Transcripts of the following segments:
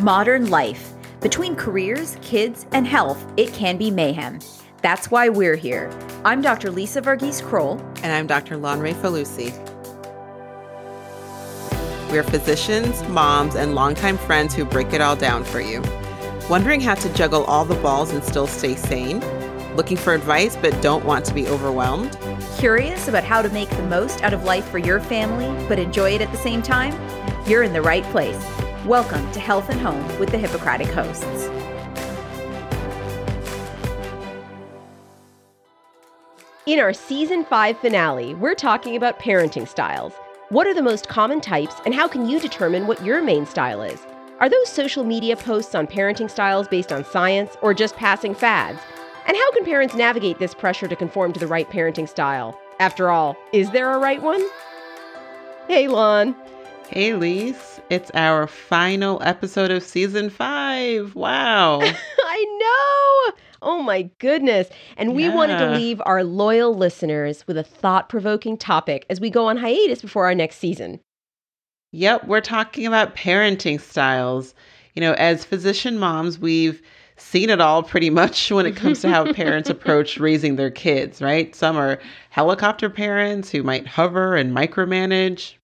Modern life. Between careers, kids, and health, it can be mayhem. That's why we're here. I'm Dr. Lisa Varghese Kroll. And I'm Dr. Lanre Falusi. We're physicians, moms, and longtime friends who break it all down for you. Wondering how to juggle all the balls and still stay sane? Looking for advice but don't want to be overwhelmed? Curious about how to make the most out of life for your family but enjoy it at the same time? You're in the right place. Welcome to Health and Home with the Hippocratic hosts. In our season 5 finale, we're talking about parenting styles. What are the most common types, and how can you determine what your main style is? Are those social media posts on parenting styles based on science or just passing fads? And how can parents navigate this pressure to conform to the right parenting style? After all, is there a right one? Hey, Lon. Hey, Lise. It's our final episode of season five. Wow. I know. Oh my goodness. And we Yeah. wanted to leave our loyal listeners with a thought provoking topic as we go on hiatus before our next season. Yep, we're talking about parenting styles. You know, as physician moms, we've seen it all pretty much when it comes to how parents approach raising their kids, right? Some are helicopter parents who might hover and micromanage.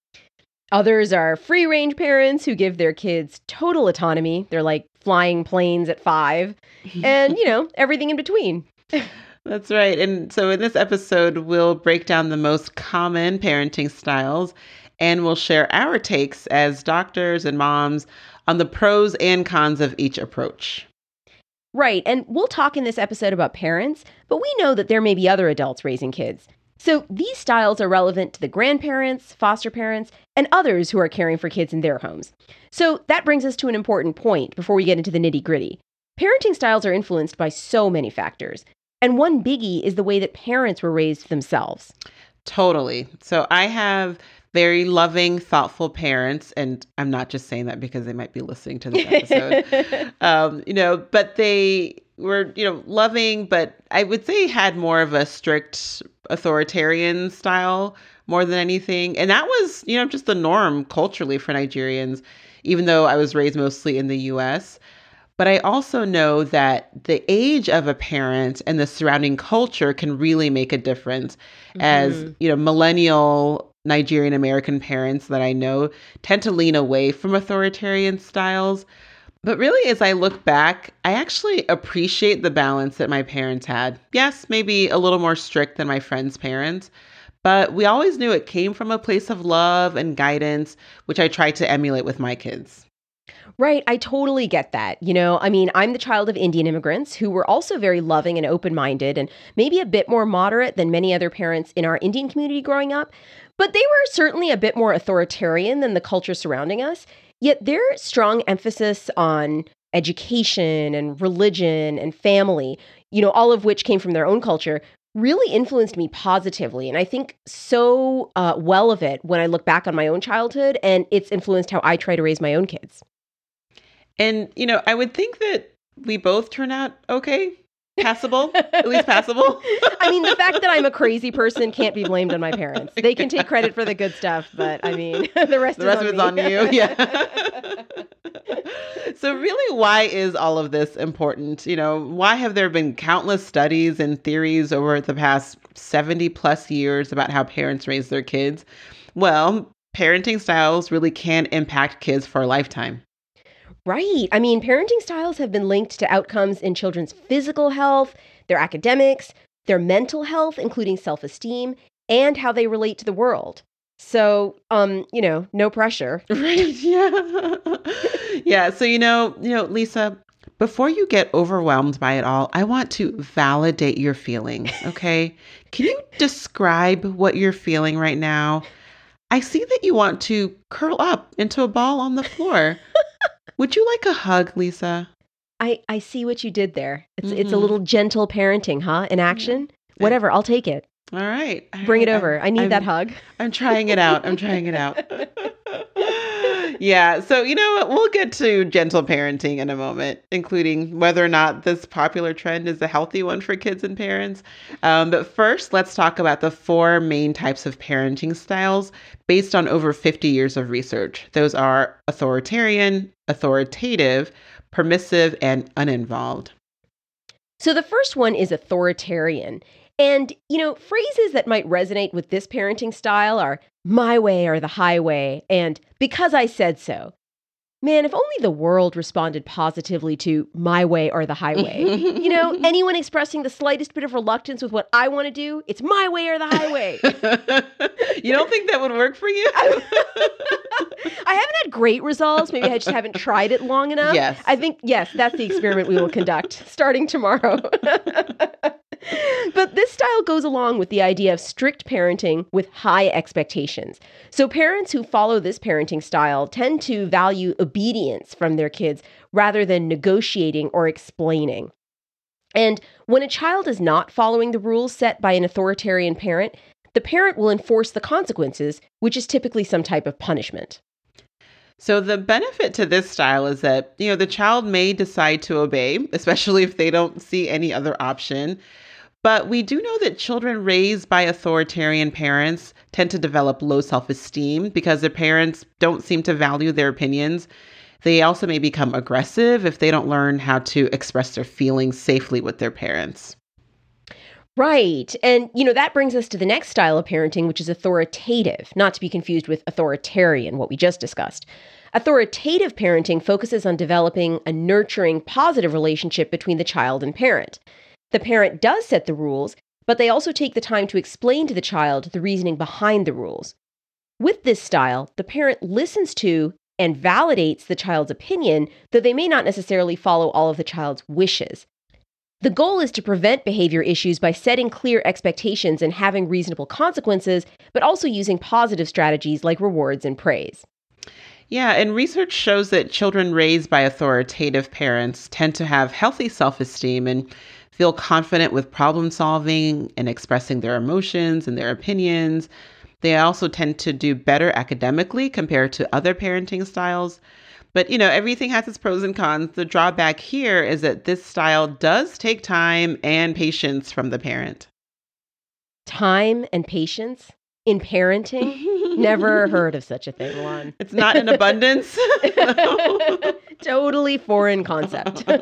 Others are free range parents who give their kids total autonomy. They're like flying planes at five, and you know, everything in between. That's right. And so in this episode, we'll break down the most common parenting styles and we'll share our takes as doctors and moms on the pros and cons of each approach. Right, and we'll talk in this episode about parents, but we know that there may be other adults raising kids. So these styles are relevant to the grandparents, foster parents, and others who are caring for kids in their homes. So that brings us to an important point before we get into the nitty gritty. Parenting styles are influenced by so many factors, and one biggie is the way that parents were raised themselves. Totally. So I have very loving, thoughtful parents, and I'm not just saying that because they might be listening to this episode. um, you know, but they were, you know, loving, but I would say had more of a strict authoritarian style more than anything. And that was, you know, just the norm culturally for Nigerians, even though I was raised mostly in the US. But I also know that the age of a parent and the surrounding culture can really make a difference. As, mm-hmm. you know, millennial Nigerian American parents that I know tend to lean away from authoritarian styles. But really, as I look back, I actually appreciate the balance that my parents had. Yes, maybe a little more strict than my friends' parents, but we always knew it came from a place of love and guidance, which I try to emulate with my kids. Right, I totally get that. You know, I mean, I'm the child of Indian immigrants who were also very loving and open minded and maybe a bit more moderate than many other parents in our Indian community growing up. But they were certainly a bit more authoritarian than the culture surrounding us. Yet their strong emphasis on education and religion and family, you know, all of which came from their own culture, really influenced me positively. And I think so uh, well of it when I look back on my own childhood, and it's influenced how I try to raise my own kids. And, you know, I would think that we both turn out okay, passable, at least passable. I mean, the fact that I'm a crazy person can't be blamed on my parents. They can take credit for the good stuff, but I mean, the rest, the rest is of it's on, on you. Yeah. so really why is all of this important? You know, why have there been countless studies and theories over the past 70 plus years about how parents raise their kids? Well, parenting styles really can impact kids for a lifetime. Right. I mean, parenting styles have been linked to outcomes in children's physical health, their academics, their mental health, including self esteem, and how they relate to the world. So, um, you know, no pressure. Right. Yeah. yeah. So, you know, you know, Lisa, before you get overwhelmed by it all, I want to validate your feelings. Okay. Can you describe what you're feeling right now? I see that you want to curl up into a ball on the floor. Would you like a hug, Lisa? I, I see what you did there. It's it's a Mhm. little gentle parenting, huh? In action. Whatever, I'll take it. All right. Bring it over. I, I need I'm, that hug. I'm trying it out. I'm trying it out. yeah. So, you know what? We'll get to gentle parenting in a moment, including whether or not this popular trend is a healthy one for kids and parents. Um, but first, let's talk about the four main types of parenting styles based on over 50 years of research. Those are authoritarian, authoritative, permissive, and uninvolved. So the first one is authoritarian. And, you know, phrases that might resonate with this parenting style are my way or the highway and because I said so. Man, if only the world responded positively to my way or the highway. you know, anyone expressing the slightest bit of reluctance with what I want to do, it's my way or the highway. you don't think that would work for you? I haven't had great results. Maybe I just haven't tried it long enough. Yes. I think, yes, that's the experiment we will conduct starting tomorrow. But this style goes along with the idea of strict parenting with high expectations. So, parents who follow this parenting style tend to value obedience from their kids rather than negotiating or explaining. And when a child is not following the rules set by an authoritarian parent, the parent will enforce the consequences, which is typically some type of punishment. So the benefit to this style is that, you know, the child may decide to obey, especially if they don't see any other option. But we do know that children raised by authoritarian parents tend to develop low self esteem because their parents don't seem to value their opinions. They also may become aggressive if they don't learn how to express their feelings safely with their parents. Right. And, you know, that brings us to the next style of parenting, which is authoritative, not to be confused with authoritarian, what we just discussed. Authoritative parenting focuses on developing a nurturing, positive relationship between the child and parent. The parent does set the rules, but they also take the time to explain to the child the reasoning behind the rules. With this style, the parent listens to and validates the child's opinion, though they may not necessarily follow all of the child's wishes. The goal is to prevent behavior issues by setting clear expectations and having reasonable consequences, but also using positive strategies like rewards and praise. Yeah, and research shows that children raised by authoritative parents tend to have healthy self esteem and feel confident with problem solving and expressing their emotions and their opinions. They also tend to do better academically compared to other parenting styles. But you know, everything has its pros and cons. The drawback here is that this style does take time and patience from the parent. Time and patience in parenting? Never heard of such a thing, Juan. It's not in abundance. totally foreign concept.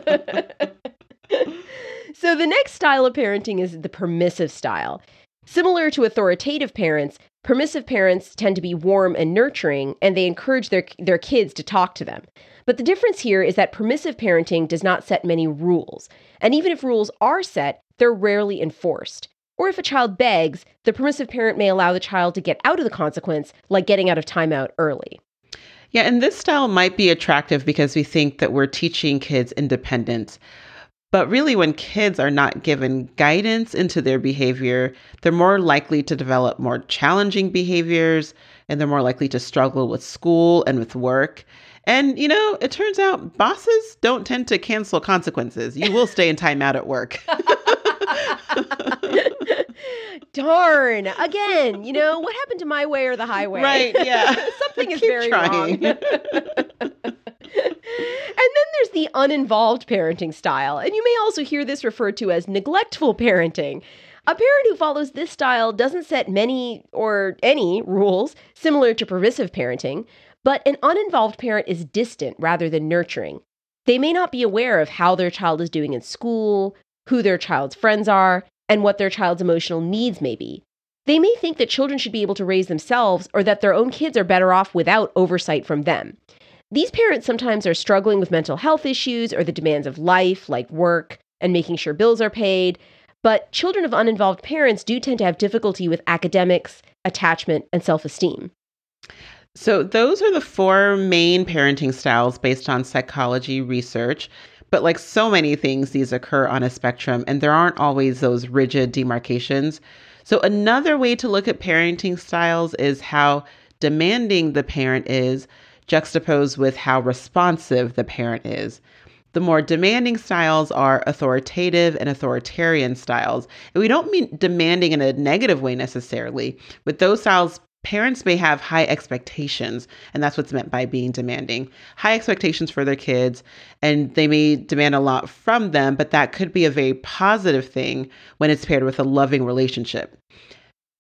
So the next style of parenting is the permissive style. Similar to authoritative parents, permissive parents tend to be warm and nurturing, and they encourage their, their kids to talk to them. But the difference here is that permissive parenting does not set many rules. And even if rules are set, they're rarely enforced. Or if a child begs, the permissive parent may allow the child to get out of the consequence, like getting out of timeout early. Yeah, and this style might be attractive because we think that we're teaching kids independence. But really, when kids are not given guidance into their behavior, they're more likely to develop more challenging behaviors and they're more likely to struggle with school and with work. And, you know, it turns out bosses don't tend to cancel consequences. You will stay in timeout at work. Darn. Again, you know, what happened to my way or the highway? Right, yeah. Something is Keep very trying. wrong. And then there's the uninvolved parenting style, and you may also hear this referred to as neglectful parenting. A parent who follows this style doesn't set many or any rules similar to permissive parenting, but an uninvolved parent is distant rather than nurturing. They may not be aware of how their child is doing in school, who their child's friends are, and what their child's emotional needs may be. They may think that children should be able to raise themselves or that their own kids are better off without oversight from them. These parents sometimes are struggling with mental health issues or the demands of life, like work and making sure bills are paid. But children of uninvolved parents do tend to have difficulty with academics, attachment, and self esteem. So, those are the four main parenting styles based on psychology research. But, like so many things, these occur on a spectrum, and there aren't always those rigid demarcations. So, another way to look at parenting styles is how demanding the parent is juxtaposed with how responsive the parent is. The more demanding styles are authoritative and authoritarian styles. And we don't mean demanding in a negative way necessarily. With those styles, parents may have high expectations, and that's what's meant by being demanding. High expectations for their kids, and they may demand a lot from them, but that could be a very positive thing when it's paired with a loving relationship.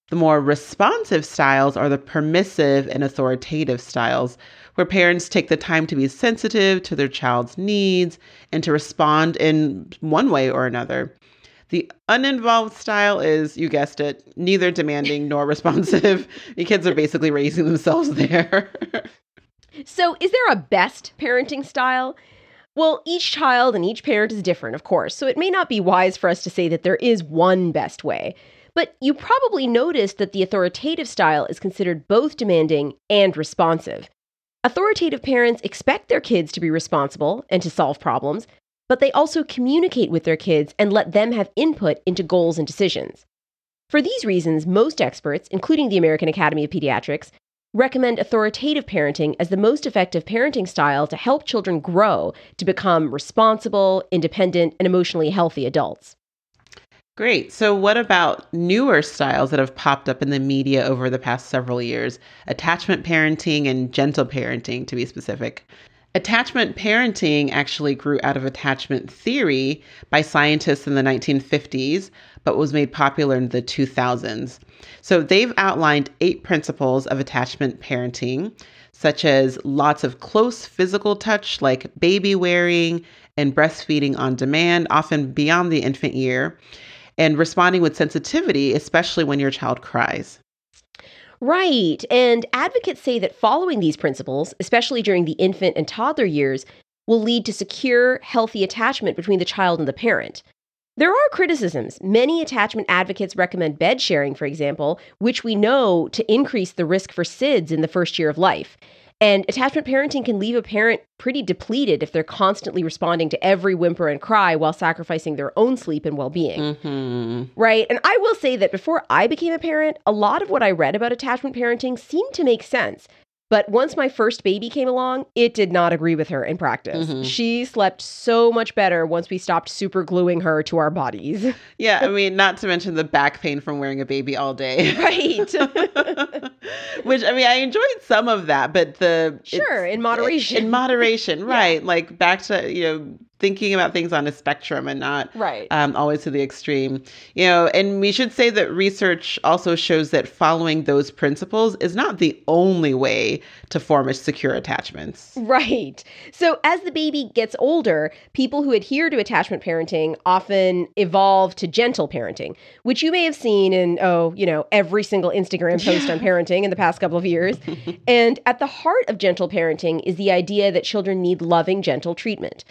The more responsive styles are the permissive and authoritative styles, where parents take the time to be sensitive to their child's needs and to respond in one way or another. The uninvolved style is, you guessed it, neither demanding nor responsive. the kids are basically raising themselves there. so, is there a best parenting style? Well, each child and each parent is different, of course, so it may not be wise for us to say that there is one best way. But you probably noticed that the authoritative style is considered both demanding and responsive. Authoritative parents expect their kids to be responsible and to solve problems, but they also communicate with their kids and let them have input into goals and decisions. For these reasons, most experts, including the American Academy of Pediatrics, recommend authoritative parenting as the most effective parenting style to help children grow to become responsible, independent, and emotionally healthy adults. Great. So, what about newer styles that have popped up in the media over the past several years? Attachment parenting and gentle parenting, to be specific. Attachment parenting actually grew out of attachment theory by scientists in the 1950s, but was made popular in the 2000s. So they've outlined eight principles of attachment parenting, such as lots of close physical touch, like baby wearing and breastfeeding on demand, often beyond the infant year, and responding with sensitivity, especially when your child cries. Right. And advocates say that following these principles, especially during the infant and toddler years, will lead to secure, healthy attachment between the child and the parent. There are criticisms. Many attachment advocates recommend bed sharing, for example, which we know to increase the risk for SIDS in the first year of life. And attachment parenting can leave a parent pretty depleted if they're constantly responding to every whimper and cry while sacrificing their own sleep and well being. Mm-hmm. Right. And I will say that before I became a parent, a lot of what I read about attachment parenting seemed to make sense. But once my first baby came along, it did not agree with her in practice. Mm-hmm. She slept so much better once we stopped super gluing her to our bodies. Yeah, I mean, not to mention the back pain from wearing a baby all day. Right. Which I mean, I enjoyed some of that, but the Sure, in moderation. In moderation, right. Yeah. Like back to, you know, thinking about things on a spectrum and not right. um, always to the extreme. You know, and we should say that research also shows that following those principles is not the only way to form a secure attachments. Right. So as the baby gets older, people who adhere to attachment parenting often evolve to gentle parenting, which you may have seen in oh, you know, every single Instagram post on parenting in the past couple of years. and at the heart of gentle parenting is the idea that children need loving, gentle treatment.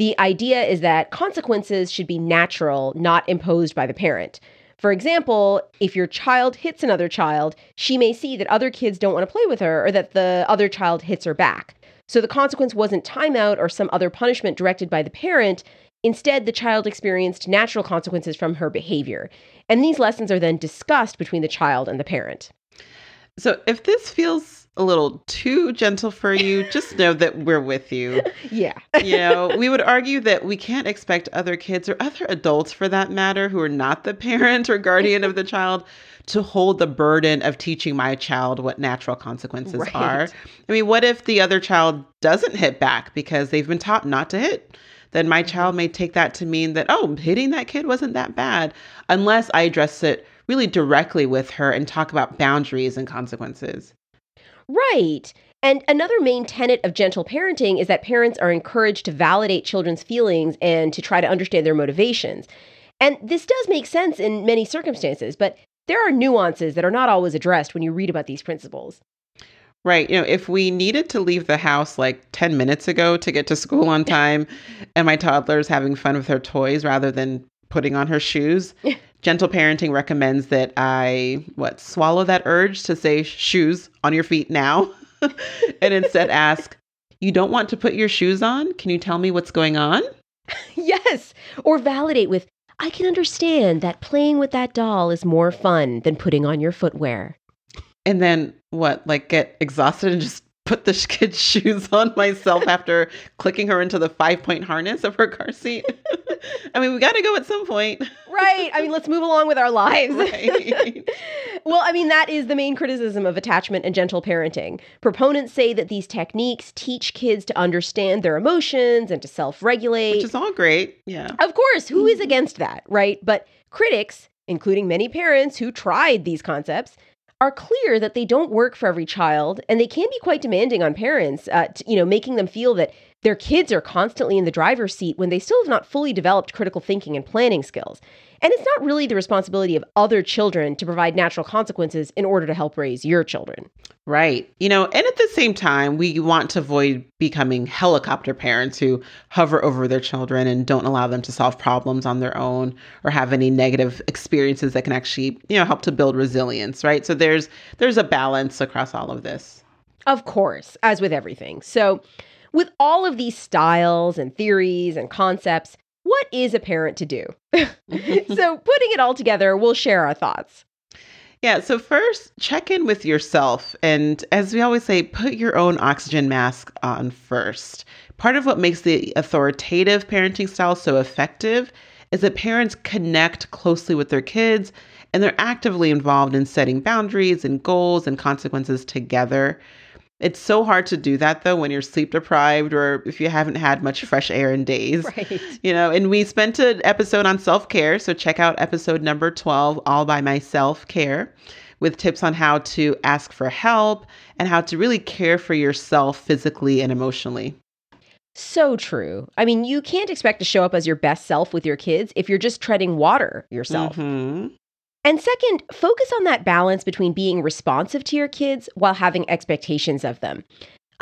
The idea is that consequences should be natural, not imposed by the parent. For example, if your child hits another child, she may see that other kids don't want to play with her or that the other child hits her back. So the consequence wasn't timeout or some other punishment directed by the parent. Instead, the child experienced natural consequences from her behavior. And these lessons are then discussed between the child and the parent. So if this feels a little too gentle for you, just know that we're with you. Yeah. you know, we would argue that we can't expect other kids or other adults for that matter who are not the parent or guardian of the child to hold the burden of teaching my child what natural consequences right. are. I mean, what if the other child doesn't hit back because they've been taught not to hit? Then my mm-hmm. child may take that to mean that, oh, hitting that kid wasn't that bad, unless I address it really directly with her and talk about boundaries and consequences. Right. And another main tenet of gentle parenting is that parents are encouraged to validate children's feelings and to try to understand their motivations. And this does make sense in many circumstances, but there are nuances that are not always addressed when you read about these principles. Right. You know, if we needed to leave the house like 10 minutes ago to get to school on time and my toddler's having fun with her toys rather than putting on her shoes, Gentle parenting recommends that I what swallow that urge to say shoes on your feet now and instead ask, "You don't want to put your shoes on? Can you tell me what's going on?" yes, or validate with, "I can understand that playing with that doll is more fun than putting on your footwear." And then what? Like get exhausted and just put the kid's shoes on myself after clicking her into the five point harness of her car seat. I mean, we got to go at some point. Right. I mean, let's move along with our lives. Right. well, I mean, that is the main criticism of attachment and gentle parenting. Proponents say that these techniques teach kids to understand their emotions and to self regulate. Which is all great. Yeah. Of course, who is against that, right? But critics, including many parents who tried these concepts, are clear that they don't work for every child and they can be quite demanding on parents uh, you know making them feel that their kids are constantly in the driver's seat when they still have not fully developed critical thinking and planning skills and it's not really the responsibility of other children to provide natural consequences in order to help raise your children. Right. You know, and at the same time, we want to avoid becoming helicopter parents who hover over their children and don't allow them to solve problems on their own or have any negative experiences that can actually, you know, help to build resilience, right? So there's there's a balance across all of this. Of course, as with everything. So, with all of these styles and theories and concepts, what is a parent to do? so, putting it all together, we'll share our thoughts. Yeah, so first, check in with yourself. And as we always say, put your own oxygen mask on first. Part of what makes the authoritative parenting style so effective is that parents connect closely with their kids and they're actively involved in setting boundaries and goals and consequences together. It's so hard to do that though when you're sleep deprived or if you haven't had much fresh air in days. Right. You know, and we spent an episode on self care. So check out episode number 12, All by Myself Care, with tips on how to ask for help and how to really care for yourself physically and emotionally. So true. I mean, you can't expect to show up as your best self with your kids if you're just treading water yourself. Mm-hmm. And second, focus on that balance between being responsive to your kids while having expectations of them.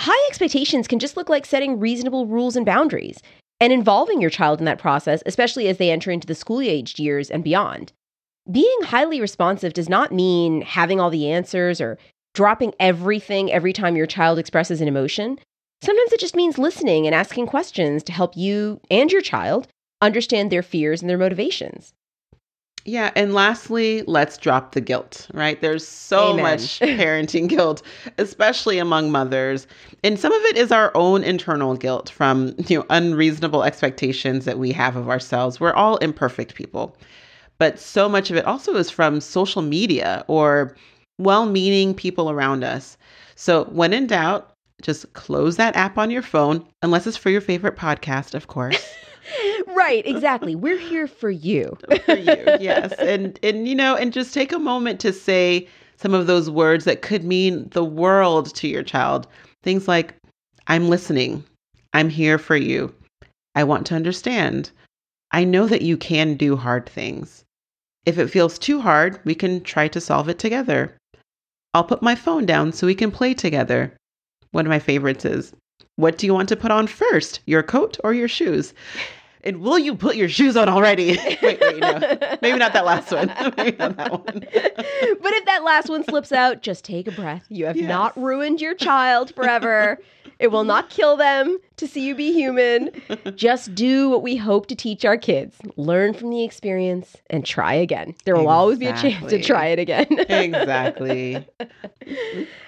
High expectations can just look like setting reasonable rules and boundaries and involving your child in that process, especially as they enter into the school aged years and beyond. Being highly responsive does not mean having all the answers or dropping everything every time your child expresses an emotion. Sometimes it just means listening and asking questions to help you and your child understand their fears and their motivations. Yeah. And lastly, let's drop the guilt, right? There's so Amen. much parenting guilt, especially among mothers. And some of it is our own internal guilt from, you know, unreasonable expectations that we have of ourselves. We're all imperfect people. But so much of it also is from social media or well meaning people around us. So when in doubt, just close that app on your phone, unless it's for your favorite podcast, of course. right, exactly. We're here for you. for you, yes. And and you know, and just take a moment to say some of those words that could mean the world to your child. Things like I'm listening. I'm here for you. I want to understand. I know that you can do hard things. If it feels too hard, we can try to solve it together. I'll put my phone down so we can play together. One of my favorites is, What do you want to put on first, your coat or your shoes? And will you put your shoes on already? wait, wait, no. Maybe not that last one. Maybe not that one. but if that last one slips out, just take a breath. You have Yes. not ruined your child forever. it will not kill them to see you be human. Just do what we hope to teach our kids. Learn from the experience and try again. There will always be a chance to try it again. exactly.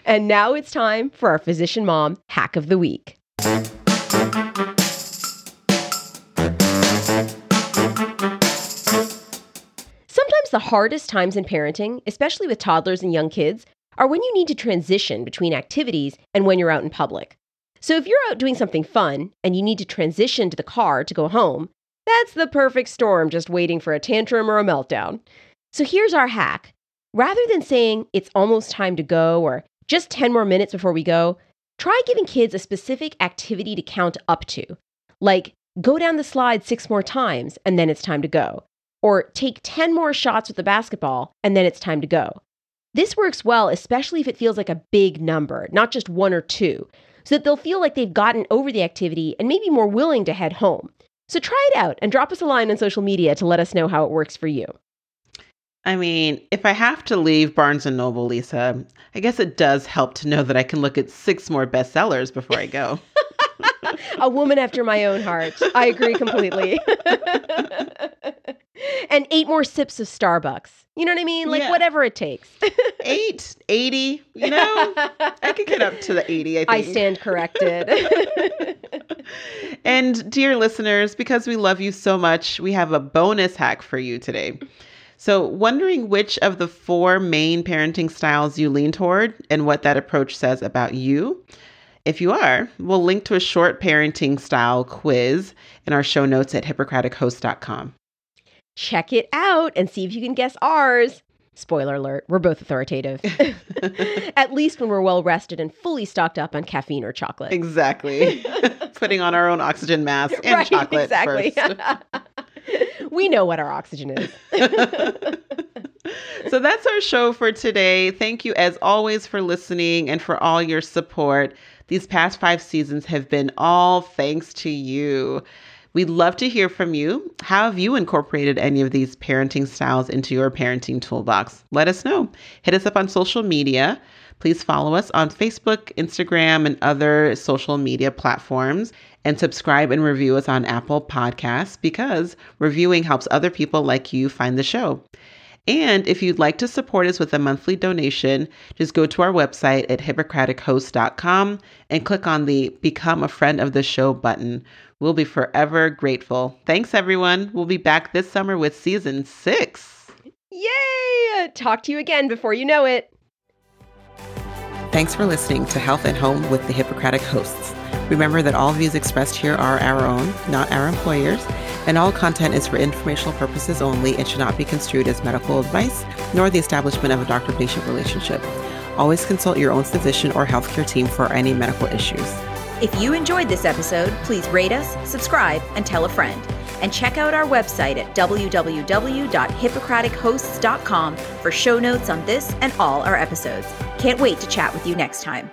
and now it's time for our physician mom hack of the week. Sometimes the hardest times in parenting, especially with toddlers and young kids, are when you need to transition between activities and when you're out in public. So if you're out doing something fun and you need to transition to the car to go home, that's the perfect storm just waiting for a tantrum or a meltdown. So here's our hack. Rather than saying it's almost time to go or just 10 more minutes before we go, try giving kids a specific activity to count up to. Like, go down the slide six more times and then it's time to go. Or take 10 more shots with the basketball and then it's time to go. This works well, especially if it feels like a big number, not just one or two, so that they'll feel like they've gotten over the activity and maybe more willing to head home. So try it out and drop us a line on social media to let us know how it works for you. I mean, if I have to leave Barnes and Noble, Lisa, I guess it does help to know that I can look at six more bestsellers before I go. a woman after my own heart. I agree completely. and eight more sips of Starbucks. You know what I mean? Like Yeah. whatever it takes. Eight, 80, you know, I could get up to the 80, I think. I stand corrected. And dear listeners, because we love you so much, we have a bonus hack for you today. So, wondering which of the four main parenting styles you lean toward and what that approach says about you? If you are, we'll link to a short parenting style quiz in our show notes at hippocratichost.com. Check it out and see if you can guess ours. Spoiler alert, we're both authoritative. At least when we're well rested and fully stocked up on caffeine or chocolate. Exactly. Putting on our own oxygen mask and chocolate exactly. first. we know what our oxygen is. so that's our show for today. Thank you, as always, for listening and for all your support. These past five seasons have been all thanks to you. We'd love to hear from you. How have you incorporated any of these parenting styles into your parenting toolbox? Let us know. Hit us up on social media. Please follow us on Facebook, Instagram, and other social media platforms. And subscribe and review us on Apple Podcasts because reviewing helps other people like you find the show. And if you'd like to support us with a monthly donation, just go to our website at hippocratichost.com and click on the Become a Friend of the Show button. We'll be forever grateful. Thanks, everyone. We'll be back this summer with season six. Yay! Uh, talk to you again before you know it. Thanks for listening to Health at Home with the Hippocratic hosts. Remember that all views expressed here are our own, not our employers, and all content is for informational purposes only and should not be construed as medical advice nor the establishment of a doctor patient relationship. Always consult your own physician or healthcare team for any medical issues. If you enjoyed this episode, please rate us, subscribe, and tell a friend. And check out our website at www.hippocratichosts.com for show notes on this and all our episodes. Can't wait to chat with you next time.